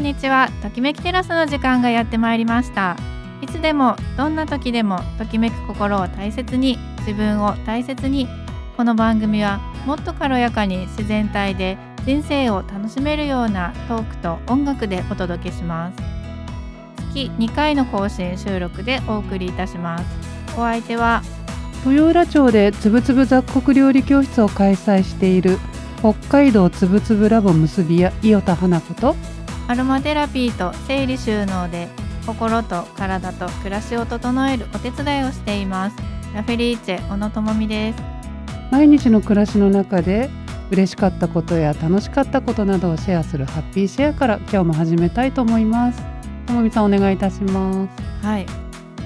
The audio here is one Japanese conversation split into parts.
んにちは。ときめきテラスの時間がやってまいりました。いつでもどんな時でもときめく心を大切に自分を大切にこの番組はもっと軽やかに自然体で人生を楽しめるようなトークと音楽でお届けします。月2回の更新収録でお送りいたします。お相手は豊浦町でつぶつぶ雑穀料理教室を開催している北海道つぶつぶラボ結び屋伊予田花子とアロマテラピーと整理収納で心と体と暮らしを整えるお手伝いをしています。ラフェリーチェ小野智美です。毎日の暮らしの中で嬉しかったことや楽しかったことなどをシェアするハッピーシェアから今日も始めたいと思います。智美さんお願いいたします。はい。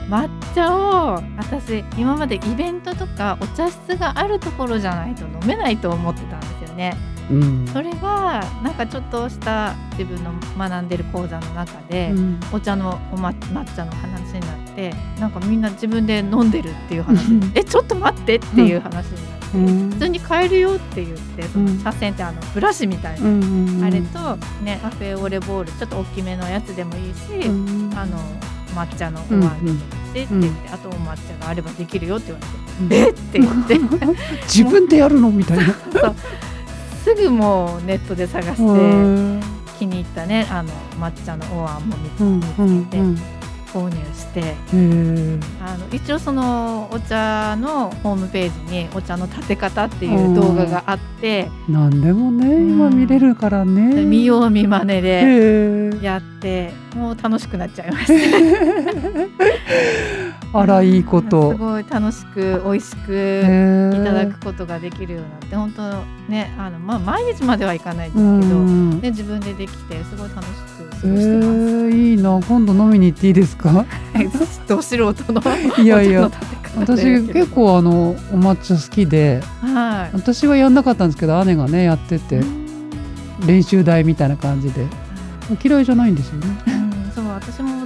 抹茶を私今までイベントとかお茶室があるところじゃないと飲めないと思ってたんですよね。うん、それがなんかちょっとした自分の学んでる講座の中で、うん。お茶のお、ま、抹茶の話になってなんかみんな自分で飲んでるっていう話。うん。えちょっと待ってっていう話になって、うん。普通に買えるよって言ってそのうん。茶筅ってあのブラシみたいな、あれとねカフェオレボールちょっと大きめのやつでもいいし、うん。あの抹茶のお椀に入れてって言って、あとお抹茶があればできるよって言われて、え？って言って。自分でやるの？みたいな。そうすぐもうネットで探して。うん気に入ったねあの抹茶のお椀も見つけてうん購入して。あの一応そのお茶のホームページにお茶の立て方っていう動画があって、なんでもねん。今見れるからね。見よう見まねへでー。やってもう楽しくなっちゃいました。あらいいことすごい楽しく美味しくいただくことができるようになって本当ねあのまあ毎日まではいかないですけうど、ん。ね自分でできてすごい楽しく過ごえしてます。ー、いいな。今度飲みに行っていいですか？ど素人の いやいや。私結構あのお抹茶好きではい。私はやんなかったんですけど姉がねやってて練習台みたいな感じで。嫌いじゃないんですよね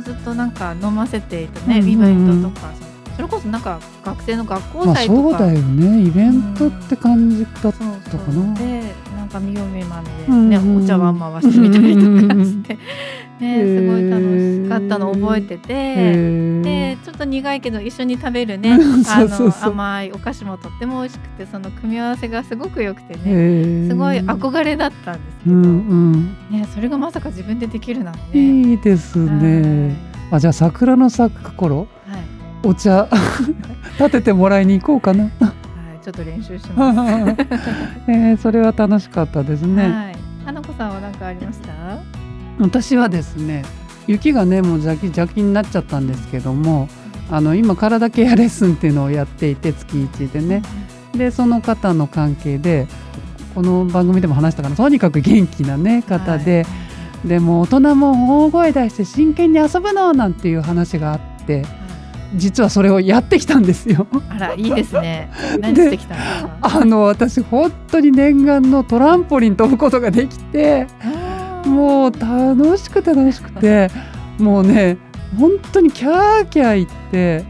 ずっとなんか飲ませていてね、うんうんうん。イベントとかそれこそなんか学生の学校まあ祭とか、そうだよね。イベントって感じだったそうかそうなでなんか見よう見まねで、うんうんねお茶碗回してみたりとかして、ね、すごい楽しかったのを覚えてて。でちょっと苦いけど一緒に食べるね。うんあそうそうそう。の甘いお菓子もとっても美味しくてその組み合わせがすごく良くてね。すごい憧れだったんですけど、うんうん。ね、それがまさか自分でできるなんて、いいですね。あじゃあ桜の咲く頃はい、お茶 立ててもらいに行こうかな、はい、ちょっと練習します。えーそれは楽しかったですね、はい、花子さんは何かありました？私はですね雪がねもう邪気邪気になっちゃったんですけどもあの今体ケアレッスンっていうのをやっていて月1でね。でその方の関係でこの番組でも話したかな。とにかく元気なね方で、でも大人も大声出して真剣に遊ぶのなんていう話があって実はそれをやってきたんですよ。あらいいですね。何してきたんですか？あの私本当に念願のトランポリン飛ぶことができてもう楽しくて楽しくてもうね本当にキャーキャー言って、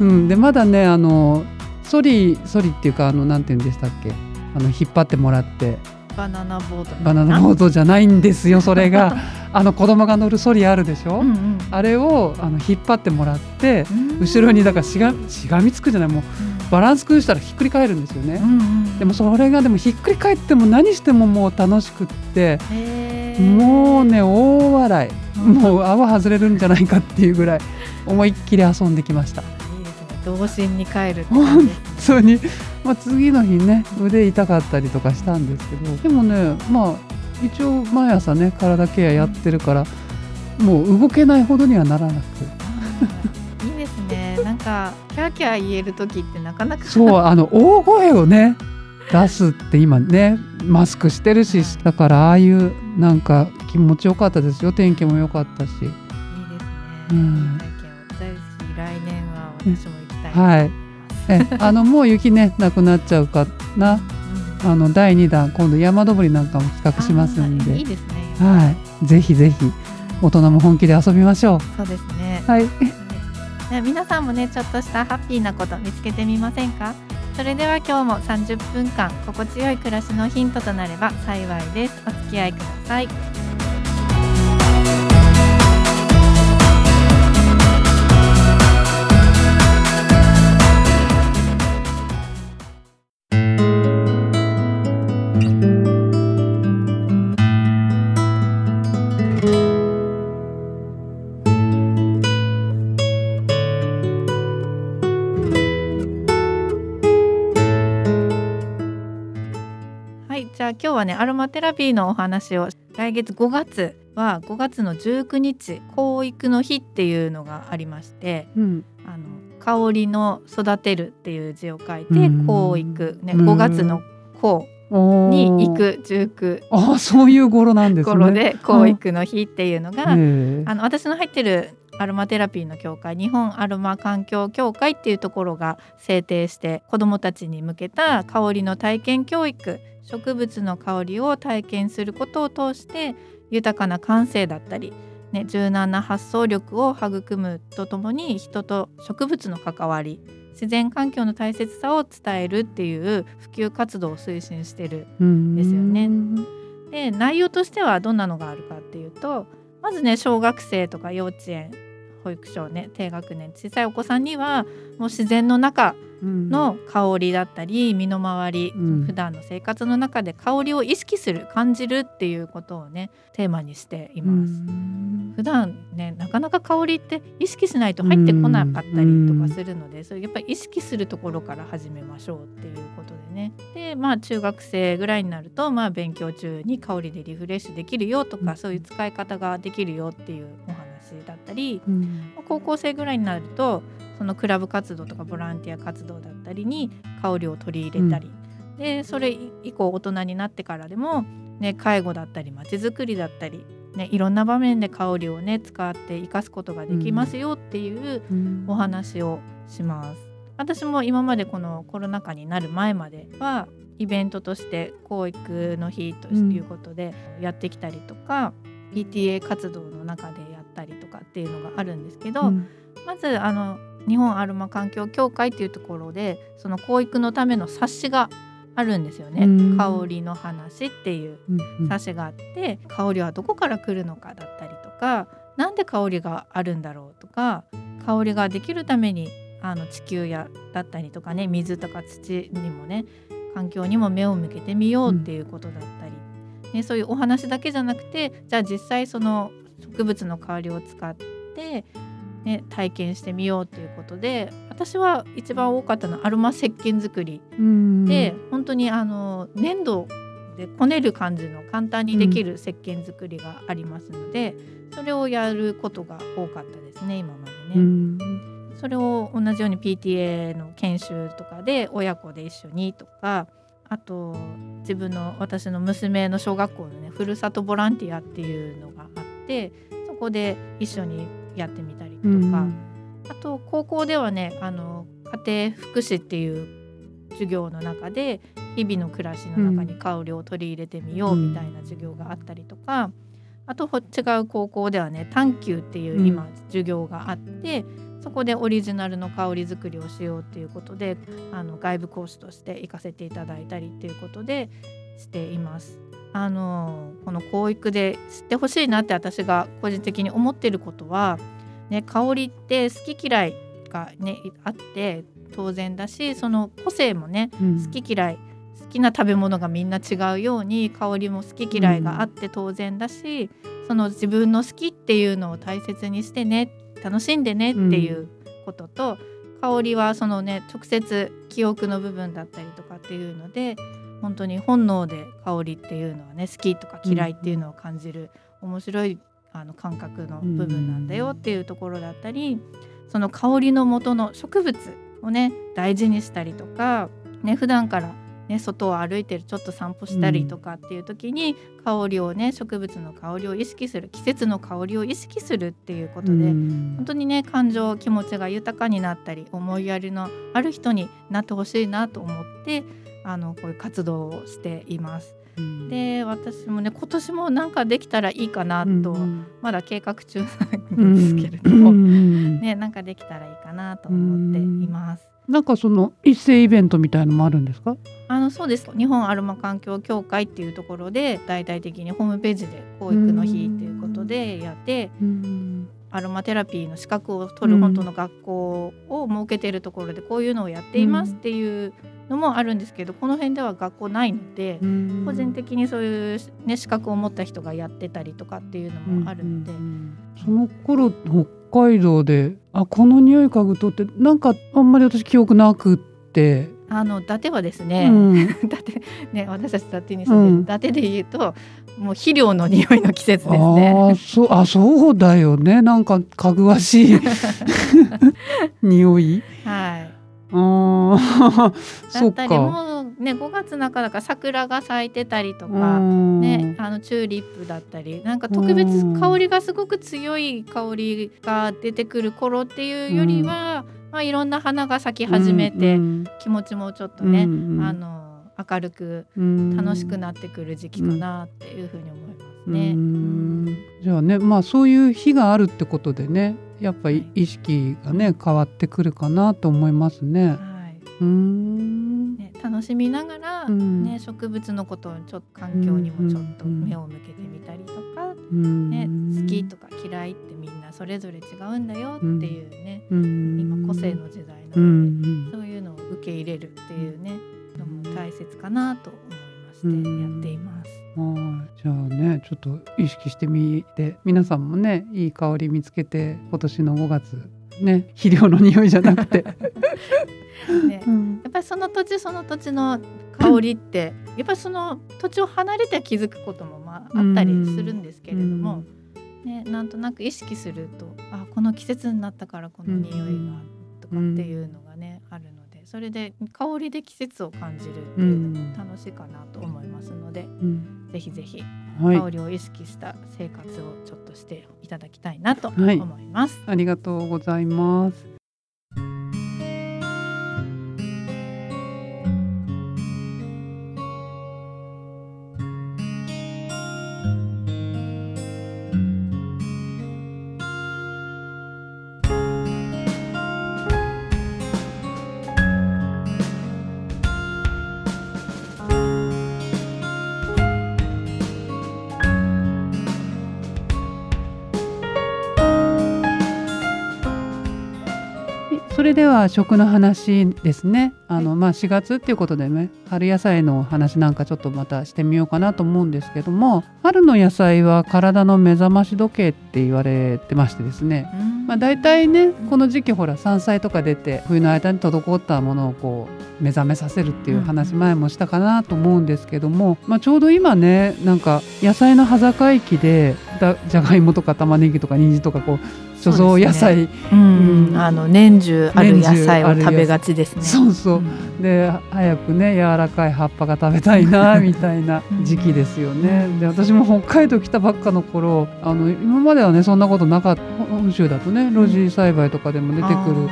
うん、でまだねあのソリソリっていうかあのなんて言うんでしたっけ？あの引っ張ってもらってバナナボート。バナナボートじゃないんですよ それがあの子供が乗るソリあるでしょ、うんうん。あれをあの引っ張ってもらってうん後ろにだからしがしがみつくじゃない？もうバランス崩したらひっくり返るんですよね。うんうん。でもそれがでもひっくり返っても何してももう楽しくってもうね大笑いうんもう泡外れるんじゃないかっていうぐらい思いっきり遊んできましたいいですね。童心に帰るって感じです。普通に、まあ、次の日ね腕痛かったりとかしたんですけどでもねまあ一応毎朝ね体ケアやってるからもう動けないほどにはならなく いいですね。なんかキャーキャー言える時ってなかなか。そうあの大声をね出すって今ねマスクしてるしだからああいうなんか気持ちよかったですよ天気も良かったしいいですね。うん来年は私も行きたい。はいえあのもう雪ねなくなっちゃうかな。うん。あの第2弾今度山登りなんかも企画しますんで。いいですね。はい。ぜひぜひ大人も本気で遊びましょそうですね。うはい。ね皆さんもねちょっとしたハッピーなこと見つけてみませんか？それでは今日も30分間心地よい暮らしのヒントとなれば幸いです。お付き合いください今日はねアロマテラピーのお話を来月5月は5月の19日香育の日っていうのがありまして、うん。あの香りの育てるっていう字を書いてうん。香育ねうん。5月の香おーに行く19ああそういう頃なんですね。頃で香育の日っていうのが、あの私の入ってるアロマテラピーの協会日本アロマ環境協会っていうところが制定して子どもたちに向けた香りの体験教育植物の香りを体験することを通して豊かな感性だったり、ね、柔軟な発想力を育むとともに人と植物の関わり自然環境の大切さを伝えるっていう普及活動を推進してるうんですよね。で内容としてはどんなのがあるかっていうとまずね小学生とか幼稚園保育所ね低学年小さいお子さんにはもう自然の中うんの香りだったり身の回り、うん。普段の生活の中で香りを意識する感じるっていうことをねテーマにしています。普段ねなかなか香りって意識しないと入ってこなかったりとかするので、それやっぱり意識するところから始めましょうっていうことでね。でまあ中学生ぐらいになると、まあ、勉強中に香りでリフレッシュできるよとか、うん。そういう使い方ができるよっていうお話だったりうん。高校生ぐらいになるとそのクラブ活動とかボランティア活動だったりに香りを取り入れたり、でそれ以降大人になってからでも、ね、介護だったりまちづくりだったり、ね、いろんな場面で香りをね使って生かすことができますよっていううん。お話をします。私も今までこのコロナ禍になる前まではイベントとして教育の日ということでやってきたりとか、PTA 活動の中でやったりとかっていうのがあるんですけど、うん。まずあの日本アロマ環境協会っていうところでその教育のための冊子があるんですよね。うん。香りの話っていううん。冊子があって香りはどこから来るのかだったりとかなんで香りがあるんだろうとか香りができるためにあの地球やだったりとかね水とか土にもね環境にも目を向けてみようっていうことだったり、ね、そういうお話だけじゃなくてじゃあ実際その植物の香りを使って、ね、体験してみようっていうことで私は一番多かったのはアロマ石鹸作り。うん。で、本当にあの粘土でこねる感じの簡単にできる石鹸作りがありますので、それをやることが多かったですね今までね。うん。それを同じように PTA の研修とかで親子で一緒にとかあと自分の私の娘の小学校のねふるさとボランティアっていうのがあってそこで一緒にやってみたりとか、うん。あと高校ではねあの家庭福祉っていう授業の中で日々の暮らしの中に香りを取り入れてみようみたいな授業があったりとか、あとほ違う高校ではね探究っていううん。今授業があって、そこでオリジナルの香り作りをしようっていうことであの外部講師として行かせていただいたりっていうことでしています。あのこの教育で知ってほしいなって私が個人的に思ってることは、ね、香りって好き嫌いが、ね、あって当然だしその個性もねうん。好き嫌い好きな食べ物がみんな違うように香りも好き嫌いがあって当然だし、その自分の好きっていうのを大切にしてね楽しんでねっていうことと、香りはそのね直接記憶の部分だったりとかっていうので本当に本能で香りっていうのはね好きとか嫌いっていうのを感じる面白いあの感覚の部分なんだよっていうところだったり、その香りの元の植物をね大事にしたりとか、ね普段からね、外を歩いてるちょっと散歩したりとかっていう時に、香りをね植物の香りを意識する季節の香りを意識するっていうことで、うん本当にね感情気持ちが豊かになったり思いやりのある人になってほしいなと思ってあのこういう活動をしています。うん。で私もね今年もなんかできたらいいかなと、うんまだ計画中なんですけれども、うん ねなんかできたらいいかなと思っています。なんかその一斉イベントみたいのもあるんですか？あのそうです。日本アロマ環境協会っていうところで大々的にホームページで教育の日っていうことでやってうんアロマテラピーの資格を取るうん本当の学校を設けているところでこういうのをやっていますっていうのもあるんですけどこの辺では学校ないので個人的にそういう、ね、資格を持った人がやってたりとかっていうのもあるので、その頃北海道であこの匂い嗅ぐとってなんかあんまり私記憶なくって。あの伊達はですうね、ん、伊達ね私たち伊達に住んでる、うん。伊達で言うともう肥料の匂いの季節ですね。ああそうあそうだよね。なんかかぐわしい 匂い。はい。あーだそっったりか。もうね5月中だから桜が咲いてたりとうか。ん。ね、あのチューリップだったりなんか特別うん香りがすごく強い香りが出てくる頃っていうよりは、まあ、いろんな花が咲き始めて、うん気持ちもちょっとね、うんあの明るくうん。楽しくなってくる時期かなっていうふうに思いますね。じゃあねまあそういう日があるってことでねやっぱり意識がね変わってくるかなと思いますね。はい。うん。ね、楽しみながら、うん。ね、植物のことをちょっと環境にもちょっと目を向けてみたりとか、うん。ね、好きとか嫌いってみんなそれぞれ違うんだよっていうね、うん。今個性の時代なうので、ん。そういうのを受け入れるっていうねのも大切かなと思いましてうんやっています。はいじゃあねちょっと意識してみて皆さんもねいい香り見つけて今年の5月ね肥料の匂いじゃなくて、ね。うん。やっぱりその土地その土地の香りってやっぱりその土地を離れて気づくこともまああったりするんですけれども、ね、なんとなく意識するとあこの季節になったからこの匂いがとかっていうのがね、あるのでそれで香りで季節を感じるっていうのも楽しいかなと思いますので、うんぜひぜひはい香りを意識した生活をちょっとしていただきたいなとはい思います。ありがとうございます。は食の話ですね。あの、まあ4月っていうことでね、春野菜の話なんかちょっとまたしてみようかなと思うんですけども、春の野菜は体の目覚まし時計って言われてましてですね。まあ大体ねこの時期ほら山菜とか出て冬の間に滞ったものをこう目覚めさせるっていう話前もしたかなと思うんですけども、まあ、ちょうど今ねなんか野菜の端境期でだじゃがいもとか玉ねぎとか人参とかこう貯蔵野菜うんうんあの年中ある野菜年中ある野菜を食べがちですね。そうそう。うん。で早くね柔らかい葉っぱが食べたいなみたいな時期ですよね。で私も北海道来たばっかの頃あの今まではねそんなことなかった。本州だとね露地栽培とかでも出てくる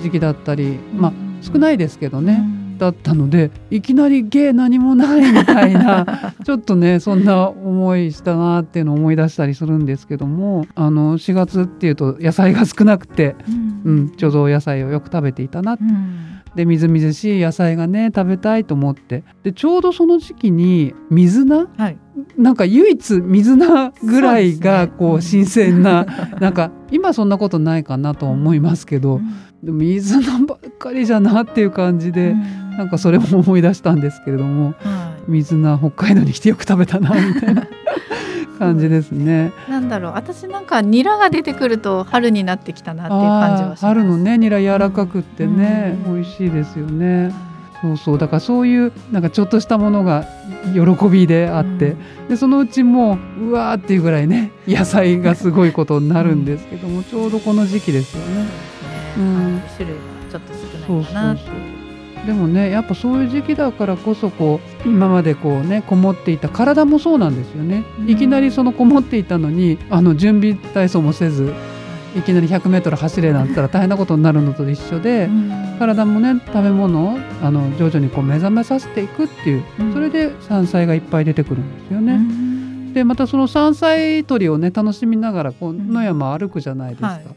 時期だったりまあ少ないですけどね。だったのでいきなり芸何もないみたいな ちょっとねそんな思いしたなっていうのを思い出したりするんですけどもあの4月っていうと野菜が少なくて、うん、貯蔵野菜をよく食べていたな。うん。でみずみずしい野菜がね食べたいと思って。でちょうどその時期に水菜？はい。なんか唯一水菜ぐらいがこう新鮮ななんか今そんなことないかなとは思いますけど。でも水菜ばっかりじゃなっていう感じでなんかそれも思い出したんですけれどもはい。水菜北海道に来てよく食べたなみたいな 感じですね。なんだろう。私なんかニラが出てくると春になってきたなっていう感じはします。春のねニラ柔らかくってね、うん。美味しいですよね。そうそう。だからそういうなんかちょっとしたものが喜びであって、でそのうちもううわーっていうぐらいね 野菜がすごいことになるんですけども、ちょうどこの時期ですよね。そうん。はい。種類がちょっとそうそう少ないかな。そうでもねやっぱそういう時期だからこそこう今までこうねこもっていた体もそうなんですよね、うん。いきなりそのこもっていたのにあの準備体操もせずい。きなり 100m 走れなんて言ったら大変なことになるのと一緒で、体もね食べ物をあの徐々にこう目覚めさせていくっていう、うん。それで山菜がいっぱい出てくるんですようね。ん。でまたその山菜採りをね楽しみながらこううん野山歩くじゃないですか、はい。うんうん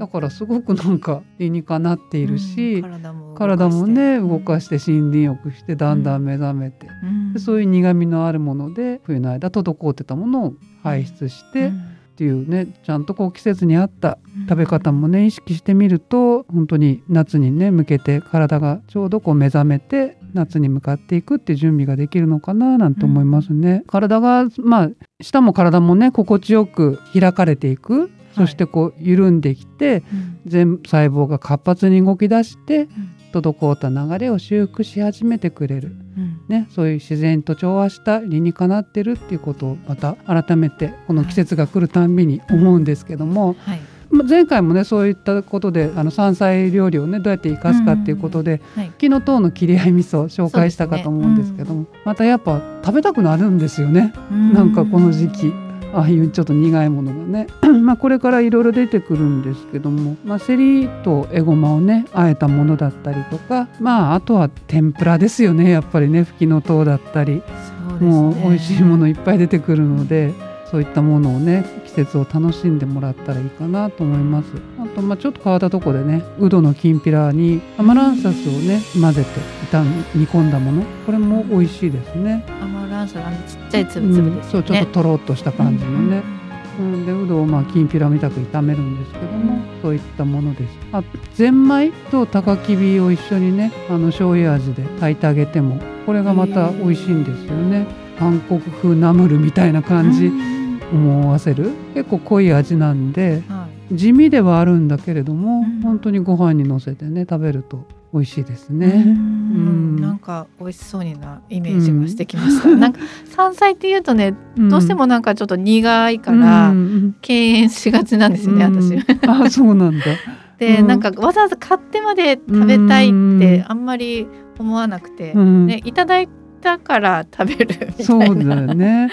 だからすごくなんか理にかなっているし、うん体も体もね動かしして森林浴してだんだん目覚めて、て、でそういう苦みのあるもので冬の間滞ってたものを排出して、うん。っていうねちゃんとこう季節に合ったうん。食べ方もね意識してみると本当に夏にね向けて体がちょうどこう目覚めて夏に向かっていくって準備ができるのかななんて思いますね。体がまあ舌も体もね心地よく開かれていくそしてこう緩んできてうん。全細胞が活発に動き出して滞った流れを修復し始めてくれる、うん。ね、そういう自然と調和した理にかなってるっていうことをまた改めてこの季節が来るたんびに思うんですけども、はい。ま前回もねそういったことであの山菜料理をねどうやって生かすかっていうことで、はい。木の塔の切り合い味噌を紹介したかと思うんですけども、またやっぱ食べたくなるんですよね。なんかこの時期ああいうちょっと苦いものがね。まあこれからいろいろ出てくるんですけども、まあ、セリとエゴマをねあえたものだったりとか。まああとは天ぷらですよね。やっぱりね吹きの塔だったり、そうね。もう美味しいものいっぱい出てくるのでそういったものをね季節を楽しんでもらったらいいかなと思います。あとまあちょっと変わったところでねウドのきんぴらにアマランサスをね混ぜて炒め煮込んだもの。これも美味しいですねアマランスあのちっちゃいつぶつぶですよね、うんそうちょっととろっとした感じのね、うん、でうどをまあきんぴらみたく炒めるんですけども、そういったものです。あゼンマイと高きびを一緒にねあの醤油味で炊いてあげてもこれがまた美味しいんですよね。韓国風ナムルみたいな感じうん。思わせる。結構濃い味なんではい。地味ではあるんだけれども、うん。本当にご飯にのせてね食べると美味しいですうね。ん。なんか美味しそうになイメージがしてきました、なんか山菜っていうとねどうしてもなんかちょっと苦いからうん。敬遠しがちなんですよね、うん。私。あそうなんだ。で、うん。なんかわざわざ買ってまで食べたいってあんまり思わなくて、うん。ね、いただいたから食べるみたいなそうだよね。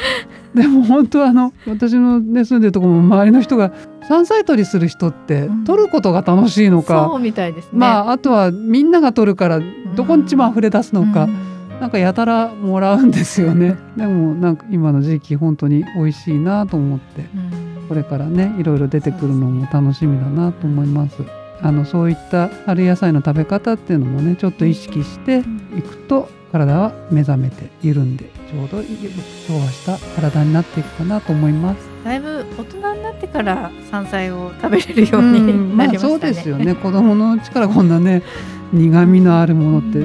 でも本当あの私のね住んでるところも周りの人が山菜採りする人ってうん取ることが楽しいのか、そうみたいですね。まああとはみんなが取るからどこんちも溢れ出すのか、うんなんかやたらもらうんですよね。でもなんか今の時期本当に美味しいなと思ってうんこれからねいろいろ出てくるのも楽しみだなと思います。あのそういった春野菜の食べ方っていうのもねちょっと意識していくと体は目覚めて緩んでちょうどいい調和した体になっていくかなと思います。だいぶ大人になってから山菜を食べれるよううんにまあなりましたね。そうですよね子供のうちからこんなね苦味のあるものって、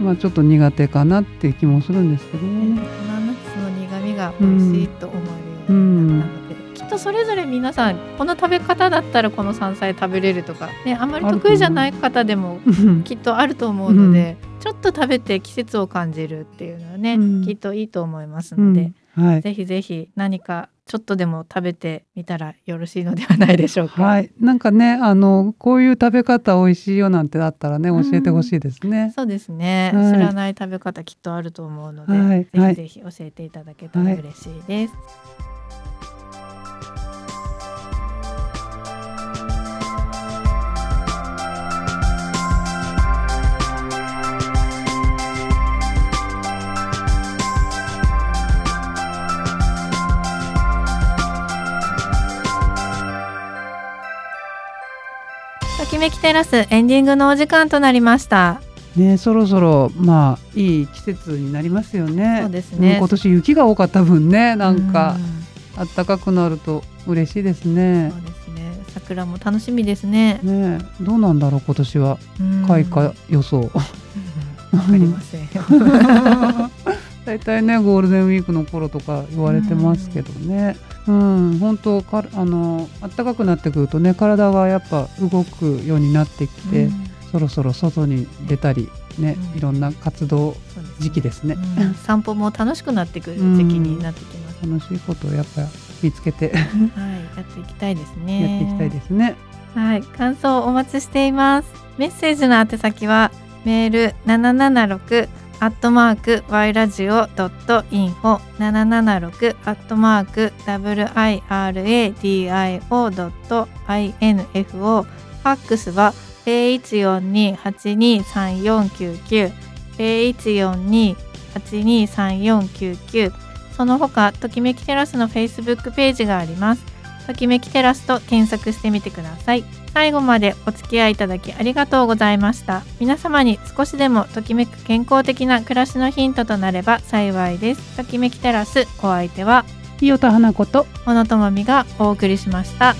まあちょっと苦手かなって気もするんですけどねね。大人の苦味が美味しいと思えるようになったので、きっとそれぞれ皆さんこの食べ方だったらこの山菜食べれるとか、ね、あんまり得意じゃない方でもう。んきっとあると思うので、ちょっと食べて季節を感じるっていうのはね、うん。きっといいと思いますので、うん。はい。ぜひぜひ何かちょっとでも食べてみたらよろしいのではないでしょうか。はい、なんかね、あのこういう食べ方美味しいよなんてあったらね、教えてほしいですね。そうですね、はい。知らない食べ方きっとあると思うので、はい。ぜひぜひ教えていただけたら嬉しいです。ときめきテラスエンディングのお時間となりました。ね、そろそろまあいい季節になりますよね。そうですねん今年雪が多かった分ね、なんかう暖かくなると嬉しいですねそう。ですね。桜も楽しみですね。ね、どうなんだろう今年はうん開花予想。わかりません。だいたいねゴールデンウィークの頃とか言われてますけどね。うん、本当かあの暖かくなってくるとね体がやっぱ動くようになってきて、うんそろそろ外に出たりね、うんいろんな活動時期ですね。うん散歩も楽しくなってくる時期になってきます。楽しいことをやっぱ見つけて はい、やっていきたいですね。やっていきたいですね。はい、感想お待ちしています。メッセージの宛先はメール七七六アットマーク y ラジオドットインフォ七七六アットマーク w i r a d i o ドット i n f o ファックスは零一四二八二三四九九。零一四二八二三四九九。その他ときめきテラスのフェイスブックページがあります。ときめきテラスと検索してみてください。最後までお付き合いいただきありがとうございました。皆様に少しでもときめく健康的な暮らしのヒントとなれば幸いです。ときめきテラスお相手は清田花子と小野智美がお送りしました